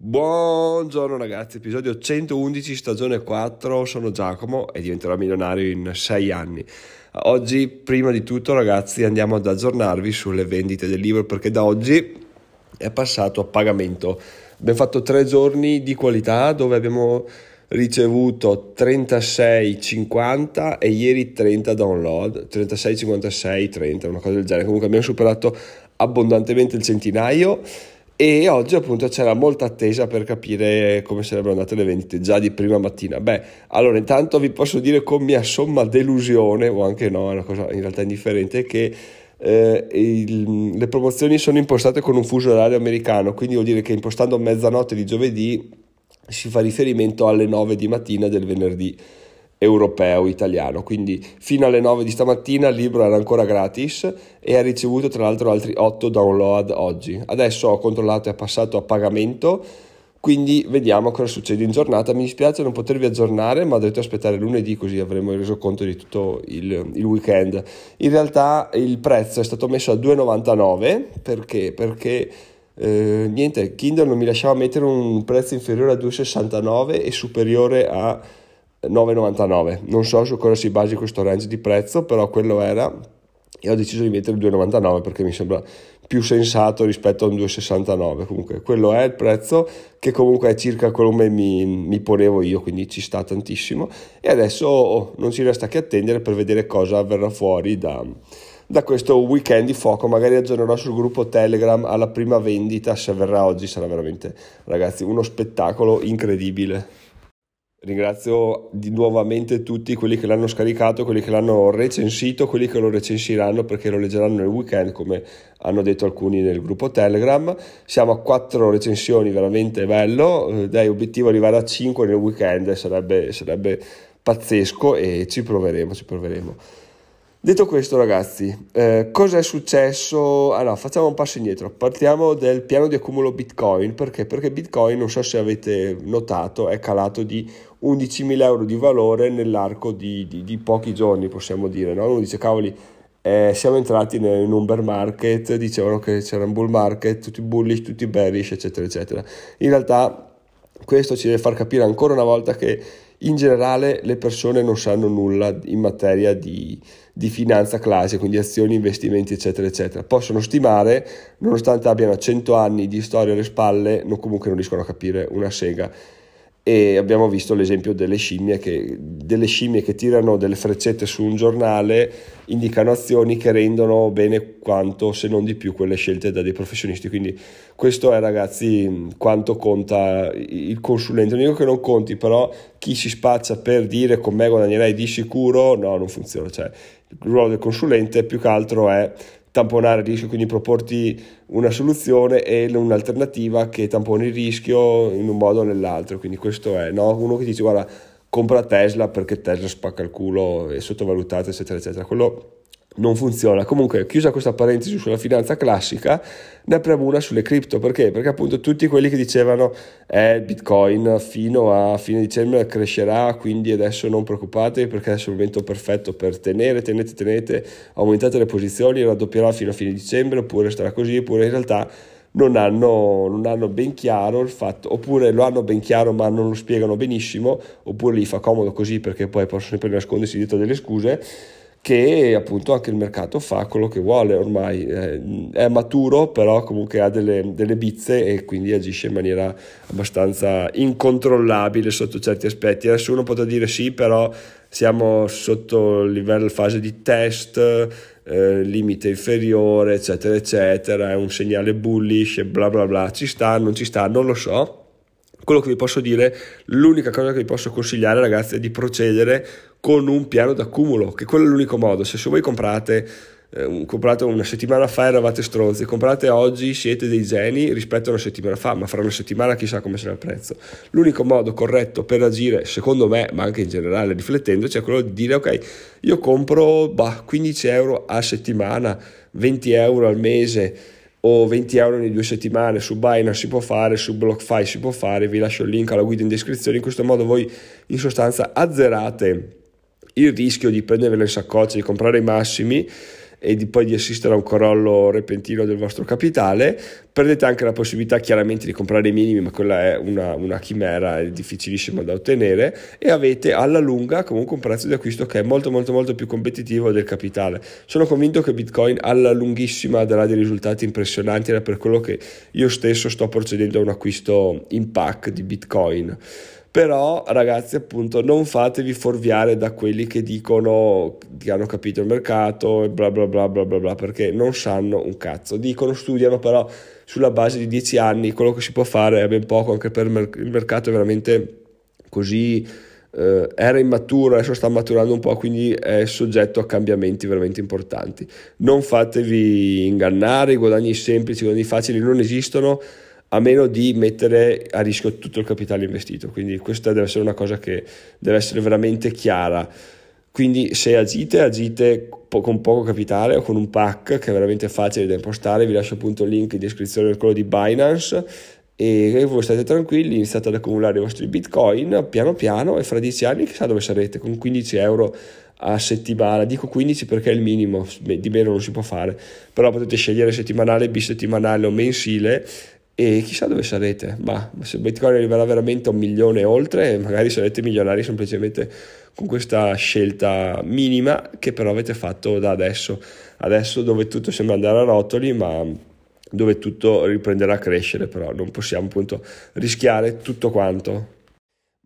Buongiorno ragazzi, episodio 111, stagione 4, sono Giacomo e diventerò milionario in 6 anni. Oggi, prima di tutto ragazzi, andiamo ad aggiornarvi sulle vendite del libro perché da oggi è passato a pagamento. Abbiamo fatto 3 giorni di qualità dove abbiamo ricevuto 36,50 e ieri 30 download, 36,56, 30, una cosa del genere. Comunque abbiamo superato abbondantemente il centinaio e oggi appunto c'era molta attesa per capire come sarebbero andate le vendite già di prima mattina. Beh, allora intanto vi posso dire con mia somma delusione, o anche no, è una cosa in realtà indifferente, che eh, il, le promozioni sono impostate con un fuso orario americano, quindi vuol dire che impostando mezzanotte di giovedì si fa riferimento alle 9 di mattina del venerdì europeo italiano. Quindi fino alle 9 di stamattina il libro era ancora gratis e ha ricevuto tra l'altro altri 8 download oggi. Adesso ho controllato e è passato a pagamento quindi vediamo cosa succede in giornata. Mi dispiace non potervi aggiornare ma dovete aspettare lunedì così avremo reso conto di tutto il, il weekend. In realtà il prezzo è stato messo a 2,99 perché? Perché eh, niente Kindle non mi lasciava mettere un prezzo inferiore a 2,69 e superiore a 9,99 non so su cosa si basi questo range di prezzo però quello era. E ho deciso di mettere 2,99 perché mi sembra più sensato rispetto a un 2,69 comunque quello è il prezzo che comunque è circa come mi, mi ponevo io quindi ci sta tantissimo. E adesso oh, non ci resta che attendere per vedere cosa verrà fuori da, da questo weekend di fuoco. Magari aggiornerò sul gruppo telegram alla prima vendita se verrà oggi sarà veramente ragazzi uno spettacolo incredibile Ringrazio nuovamente tutti quelli che l'hanno scaricato, quelli che l'hanno recensito, quelli che lo recensiranno perché lo leggeranno nel weekend, come hanno detto alcuni nel gruppo Telegram. Siamo a quattro recensioni, veramente bello. Eh, dai, obiettivo arrivare a 5 nel weekend sarebbe, sarebbe pazzesco e ci proveremo, ci proveremo. Detto questo, ragazzi, eh, cosa è successo? Allora, facciamo un passo indietro. Partiamo del piano di accumulo Bitcoin. Perché? Perché Bitcoin, non so se avete notato, è calato di 11.000 euro di valore nell'arco di, di, di pochi giorni, possiamo dire. No? Uno dice, cavoli, eh, siamo entrati in un bear market, dicevano che c'era un bull market, tutti bullish, tutti bearish, eccetera, eccetera. In realtà, questo ci deve far capire ancora una volta che in generale le persone non sanno nulla in materia di, di, finanza classica, quindi azioni, investimenti, eccetera, eccetera. Possono stimare, nonostante abbiano 100 anni di storia alle spalle, non, comunque non riescono a capire una sega e abbiamo visto l'esempio delle scimmie, che, delle scimmie che tirano delle freccette su un giornale indicano azioni che rendono bene quanto se non di più quelle scelte da dei professionisti. Quindi questo è ragazzi quanto conta il consulente. Non dico che non conti però chi si spaccia per dire con me guadagnerai di sicuro no non funziona. Cioè il ruolo del consulente più che altro è tamponare il rischio, quindi proporti una soluzione e un'alternativa che tamponi il rischio in un modo o nell'altro. Quindi questo è no? uno che dice guarda compra Tesla perché Tesla spacca il culo, è sottovalutata, eccetera, eccetera. Quello non funziona. Comunque, chiusa questa parentesi sulla finanza classica, ne apriamo una sulle cripto. Perché? Perché appunto tutti quelli che dicevano eh, Bitcoin fino a fine dicembre crescerà, quindi adesso non preoccupatevi perché adesso è il momento perfetto per tenere, tenete, tenete, aumentate le posizioni, raddoppierà fino a fine dicembre, oppure starà così, oppure in realtà non hanno, non hanno, ben chiaro il fatto, oppure lo hanno ben chiaro ma non lo spiegano benissimo, oppure gli fa comodo così perché poi possono sempre nascondersi dietro delle scuse che appunto anche il mercato fa quello che vuole. Ormai, è, è maturo però comunque ha delle, delle, bizze e quindi agisce in maniera abbastanza incontrollabile sotto certi aspetti. Adesso uno potrà dire sì, però siamo sotto il livello fase di test, eh, limite inferiore, eccetera, eccetera, è un segnale bullish, bla bla bla, ci sta, non ci sta, non lo so quello che vi posso dire, l'unica cosa che vi posso consigliare ragazzi è di procedere con un piano d'accumulo, che quello è l'unico modo. Se, voi comprate, eh, comprate una settimana fa eravate stronzi, comprate oggi siete dei geni rispetto a una settimana fa, ma fra una settimana chissà come sarà il prezzo. L'unico modo corretto per agire, secondo me, ma anche in generale riflettendoci, è quello di dire ok, io compro bah, 15 euro a settimana, 20 euro al mese o 20 euro ogni due settimane su Binance si può fare, su BlockFi si può fare, vi lascio il link alla guida in descrizione, in questo modo voi in sostanza azzerate il rischio di prendervelo in saccoccia, di comprare i massimi e di, poi di assistere a un crollo repentino del vostro capitale, perdete anche la possibilità chiaramente di comprare i minimi, ma quella è una, una chimera, è difficilissima da ottenere e avete alla lunga comunque un prezzo di acquisto che è molto molto molto più competitivo del capitale. Sono convinto che Bitcoin alla lunghissima darà dei risultati impressionanti ed è per quello che io stesso sto procedendo a un acquisto in pack di Bitcoin. Però ragazzi appunto non fatevi fuorviare da quelli che dicono che hanno capito il mercato e bla bla bla bla bla bla perché non sanno un cazzo. Dicono, studiano però sulla base di 10 anni, quello che si può fare è ben poco anche per il mercato è veramente così eh, era immaturo, adesso sta maturando un po', quindi è soggetto a cambiamenti veramente importanti. Non fatevi ingannare, i guadagni semplici, i guadagni facili non esistono a meno di mettere a rischio tutto il capitale investito. Quindi questa deve essere una cosa che deve essere veramente chiara. Quindi se agite, agite con poco capitale o con un pack che è veramente facile da impostare. Vi lascio appunto il link in descrizione quello di Binance e voi state tranquilli, iniziate ad accumulare i vostri bitcoin piano piano e fra 10 anni chissà dove sarete con 15 euro a settimana, dico 15 perché è il minimo, di meno non si può fare, però potete scegliere settimanale, bisettimanale o mensile e chissà dove sarete, ma se Bitcoin arriverà veramente a un milione e oltre, magari sarete milionari semplicemente con questa scelta minima che però avete fatto da adesso, adesso dove tutto sembra andare a rotoli, ma dove tutto riprenderà a crescere, però non possiamo appunto rischiare tutto quanto.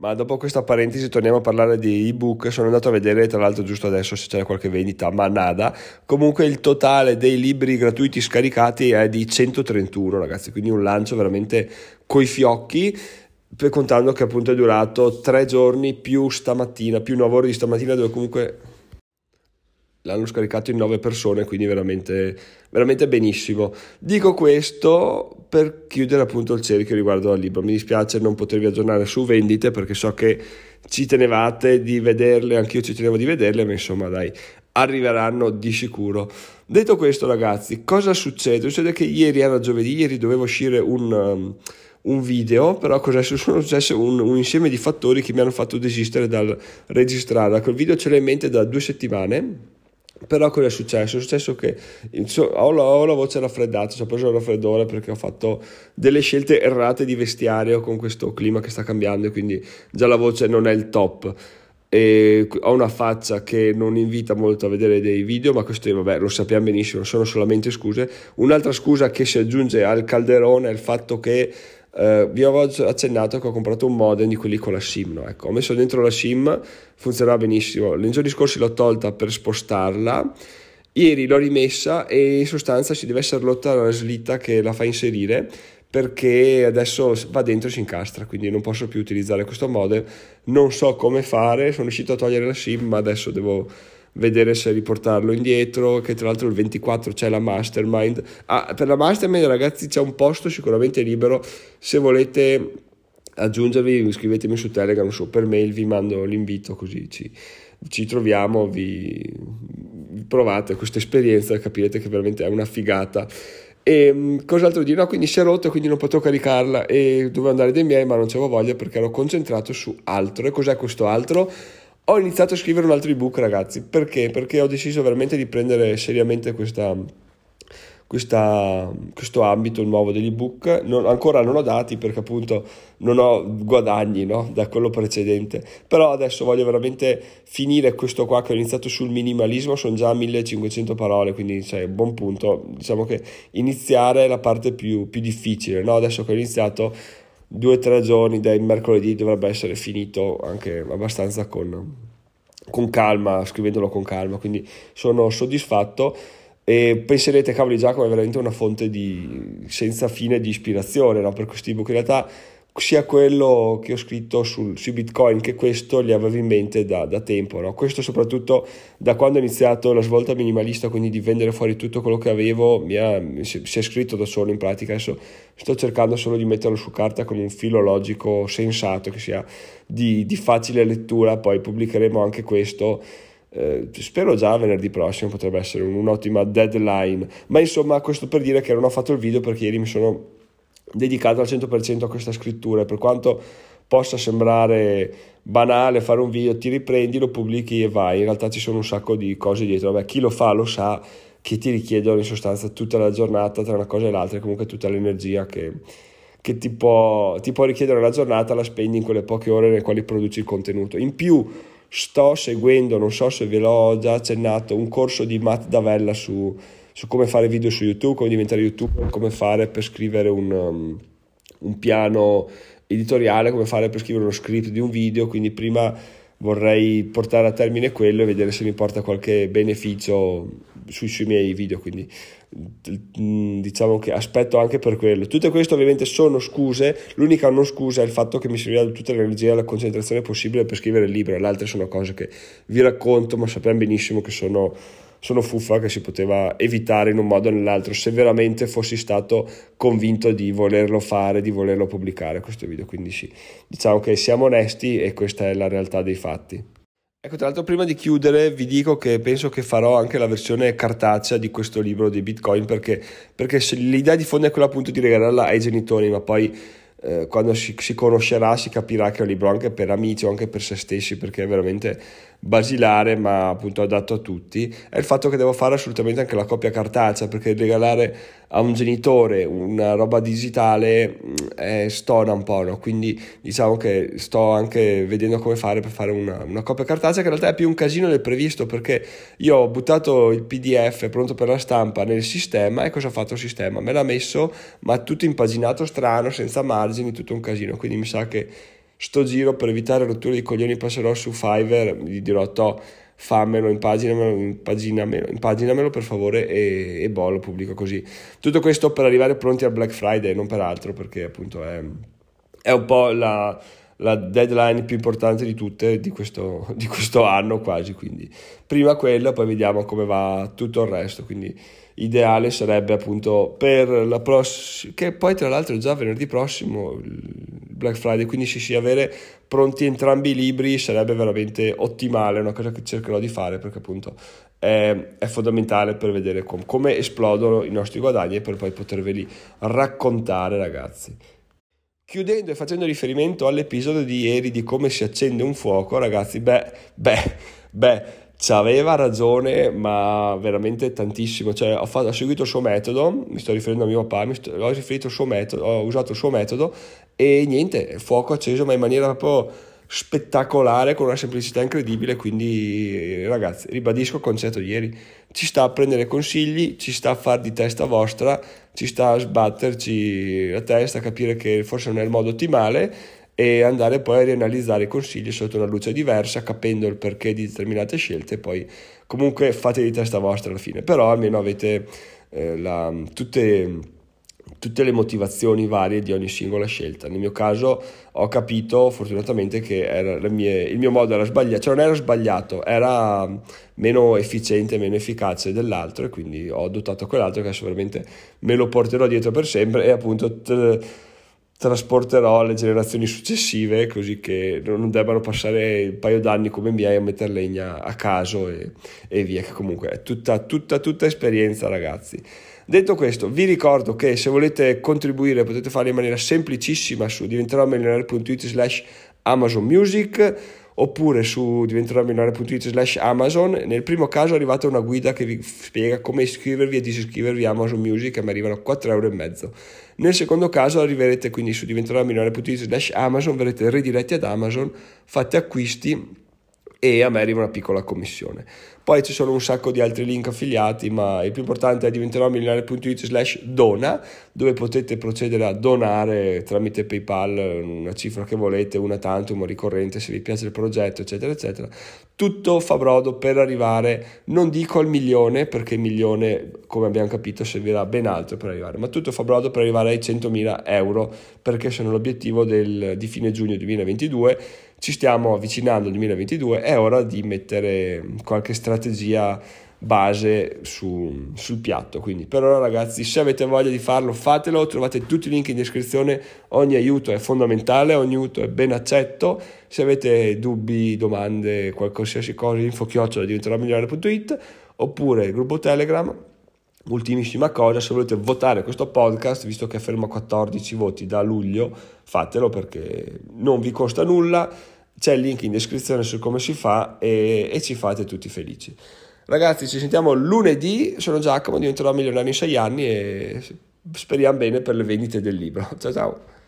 Ma dopo questa parentesi torniamo a parlare di ebook, sono andato a vedere tra l'altro giusto adesso se c'era qualche vendita, ma nada. Comunque il totale dei libri gratuiti scaricati è di 131 ragazzi, quindi un lancio veramente coi fiocchi, contando che appunto è durato tre giorni più stamattina, più 9 ore di stamattina dove comunque l'hanno scaricato in nove persone, quindi veramente, veramente benissimo. Dico questo per chiudere appunto il cerchio riguardo al libro. Mi dispiace non potervi aggiornare su vendite perché so che ci tenevate di vederle, anch'io ci tenevo di vederle, ma insomma dai, arriveranno di sicuro. Detto questo ragazzi, cosa succede? Succede che ieri era giovedì, ieri doveva uscire un... Um, un video, però cos'è sono successe un, un, insieme di fattori che mi hanno fatto desistere dal registrare. Quel video ce l'ho in mente da due settimane però cosa è successo? È successo che ho la, ho la voce raffreddata, ho preso il raffreddore perché ho fatto delle scelte errate di vestiario con questo clima che sta cambiando e quindi già la voce non è il top. E ho una faccia che non invita molto a vedere dei video, ma questo vabbè, lo sappiamo benissimo, sono solamente scuse. Un'altra scusa che si aggiunge al calderone è il fatto che Uh, vi avevo accennato che ho comprato un modem di quelli con la SIM, no? ecco, ho messo dentro la SIM, funzionava benissimo, nei giorni scorsi l'ho tolta per spostarla, ieri l'ho rimessa e in sostanza si deve essere rotta la slitta che la fa inserire perché adesso va dentro e si incastra, quindi non posso più utilizzare questo modem, non so come fare, sono riuscito a togliere la SIM ma adesso devo vedere se riportarlo indietro, che tra l'altro il 24 c'è la mastermind. Ah, per la mastermind ragazzi c'è un posto sicuramente libero, se volete aggiungervi iscrivetemi su Telegram, su per mail, vi mando l'invito così ci, ci troviamo, vi, provate questa esperienza capirete che veramente è una figata. E mm, cos'altro dire? No, quindi si è rotto, quindi non potevo caricarla e dovevo andare dai miei, ma non c'avevo voglia perché ero concentrato su altro. E cos'è questo altro? Ho iniziato a scrivere un altro ebook, ragazzi. Perché? Perché ho deciso veramente di prendere seriamente questa, questa, questo ambito nuovo degli ebook. Non, ancora non ho dati perché appunto non ho guadagni no? da quello precedente. Però adesso voglio veramente finire questo qua che ho iniziato sul minimalismo. Sono già 1500 parole, quindi cioè, buon punto. Diciamo che iniziare è la parte più, più difficile. No? Adesso che ho iniziato due o tre giorni dai mercoledì dovrebbe essere finito anche abbastanza con, con calma, scrivendolo con calma, quindi sono soddisfatto e penserete cavoli Giacomo è veramente una fonte di senza fine di ispirazione no? per questi ebook in realtà sia quello che ho scritto sul, sui bitcoin che questo li avevo in mente da, da tempo. No? Questo soprattutto da quando ho iniziato la svolta minimalista, quindi di vendere fuori tutto quello che avevo, mi, ha, si, è scritto da solo in pratica. Adesso sto cercando solo di metterlo su carta con un filo logico sensato che sia di, di facile lettura, poi pubblicheremo anche questo. Eh, spero già venerdì prossimo potrebbe essere un'ottima deadline ma insomma questo per dire che non ho fatto il video perché ieri mi sono dedicato al 100% a questa scrittura, per quanto possa sembrare banale fare un video, ti riprendi, lo pubblichi e vai, in realtà ci sono un sacco di cose dietro, vabbè chi lo fa lo sa che ti richiedono in sostanza tutta la giornata tra una cosa e l'altra, e comunque tutta l'energia che, che ti, può, ti può richiedere la giornata, la spendi in quelle poche ore nelle quali produci il contenuto. In più sto seguendo, non so se ve l'ho già accennato, un corso di Matt Davella su, su come fare video su YouTube, come diventare youtuber, come fare per scrivere un, um, un piano editoriale, come fare per scrivere uno script di un video, quindi prima vorrei portare a termine quello e vedere se mi porta qualche beneficio sui, sui miei video, quindi mm, diciamo che aspetto anche per quello. Tutte queste ovviamente sono scuse, l'unica non scusa è il fatto che mi serviva tutta l'energia e la concentrazione possibile per scrivere il libro, le altre sono cose che vi racconto, ma sappiamo benissimo che sono sono fuffa che si poteva evitare in un modo o nell'altro se veramente fossi stato convinto di volerlo fare, di volerlo pubblicare questo video. Quindi sì, diciamo che siamo onesti e questa è la realtà dei fatti. Ecco, tra l'altro prima di chiudere vi dico che penso che farò anche la versione cartacea di questo libro di Bitcoin perché, perché l'idea di fondo è quella appunto di regalarla ai genitori, ma poi eh, quando si, si, conoscerà si capirà che è un libro anche per amici o anche per se stessi perché è veramente basilare ma appunto adatto a tutti è il fatto che devo fare assolutamente anche la copia cartacea perché regalare a un genitore una roba digitale eh, stona un po' no? quindi diciamo che sto anche vedendo come fare per fare una, una copia cartacea che in realtà è più un casino del previsto perché io ho buttato il pdf pronto per la stampa nel sistema e cosa ha fatto il sistema? me l'ha messo ma tutto impaginato strano senza margini tutto un casino quindi mi sa che sto giro per evitare rotture di coglioni passerò su Fiverr, gli dirò to, fammelo, impaginamelo, impaginamelo, impaginamelo per favore e, e boh, lo pubblico così. Tutto questo per arrivare pronti al Black Friday, non per altro, perché appunto è, è un po' la, la, deadline più importante di tutte di questo, di questo anno quasi, quindi prima quella, poi vediamo come va tutto il resto, quindi ideale sarebbe appunto per la prossima, che poi tra l'altro già venerdì prossimo Black Friday, quindi sì sì, avere pronti entrambi i libri sarebbe veramente ottimale, è una cosa che cercherò di fare perché appunto è, è fondamentale per vedere com- come esplodono i nostri guadagni e per poi poterveli raccontare ragazzi. Chiudendo e facendo riferimento all'episodio di ieri di come si accende un fuoco, ragazzi, beh, beh, beh, aveva ragione, ma veramente tantissimo. Cioè, ho, fatto, ho, seguito il suo metodo, mi sto riferendo a mio papà, mi sto, ho, metodo, ho usato il suo metodo e niente, fuoco acceso, ma in maniera proprio spettacolare, con una semplicità incredibile. Quindi, ragazzi, ribadisco il concetto di ieri: ci sta a prendere consigli, ci sta a far di testa vostra, ci sta a sbatterci la testa, capire che forse non è il modo ottimale e andare poi a rianalizzare i consigli sotto una luce diversa, capendo il perché di determinate scelte, poi comunque fate di testa vostra alla fine, però almeno avete eh, la, tutte, tutte, le motivazioni varie di ogni singola scelta. Nel mio caso ho capito fortunatamente che mie, il mio modo era sbagliato, cioè non era sbagliato, era meno efficiente, meno efficace dell'altro e quindi ho adottato quell'altro che adesso veramente me lo porterò dietro per sempre e appunto... T- trasporterò alle generazioni successive così che non debbano passare un paio d'anni come miei a mettere legna a caso e, e via, che comunque è tutta, tutta, tutta esperienza ragazzi. Detto questo, vi ricordo che se volete contribuire potete farlo in maniera semplicissima su diventeromilionario.it slash Amazon Music oppure su diventeromilionario.it slash Amazon. Nel primo caso è arrivata una guida che vi spiega come iscrivervi e disiscrivervi a Amazon Music e mi arrivano 4,5 euro. Nel secondo caso arriverete quindi su diventeromilionario.it slash Amazon, verrete ridiretti ad Amazon, fate acquisti e a me arriva una piccola commissione. Poi ci sono un sacco di altri link affiliati, ma il più importante è diventeromilionario.it slash dona, dove potete procedere a donare tramite PayPal una cifra che volete, una tantum ricorrente se vi piace il progetto, eccetera, eccetera. Tutto fa brodo per arrivare, non dico al milione, perché il milione, come abbiamo capito, servirà ben altro per arrivare, ma tutto fa brodo per arrivare ai 100.000 euro, perché sono l'obiettivo del, di fine giugno 2022 ci stiamo avvicinando al 2022, è ora di mettere qualche strategia base su, sul piatto. Quindi per ora ragazzi, se avete voglia di farlo, fatelo, trovate tutti i link in descrizione, ogni aiuto è fondamentale, ogni aiuto è ben accetto. Se avete dubbi, domande, qualsiasi cosa, info chiocciola diventerà migliore.it oppure il gruppo Telegram Ultimissima cosa, se volete votare questo podcast, visto che è fermo a 14 voti da luglio, fatelo perché non vi costa nulla, c'è il link in descrizione su come si fa e, e ci fate tutti felici. Ragazzi, ci sentiamo lunedì. Sono Giacomo, diventerò milionario in sei anni e speriamo bene per le vendite del libro. Ciao ciao.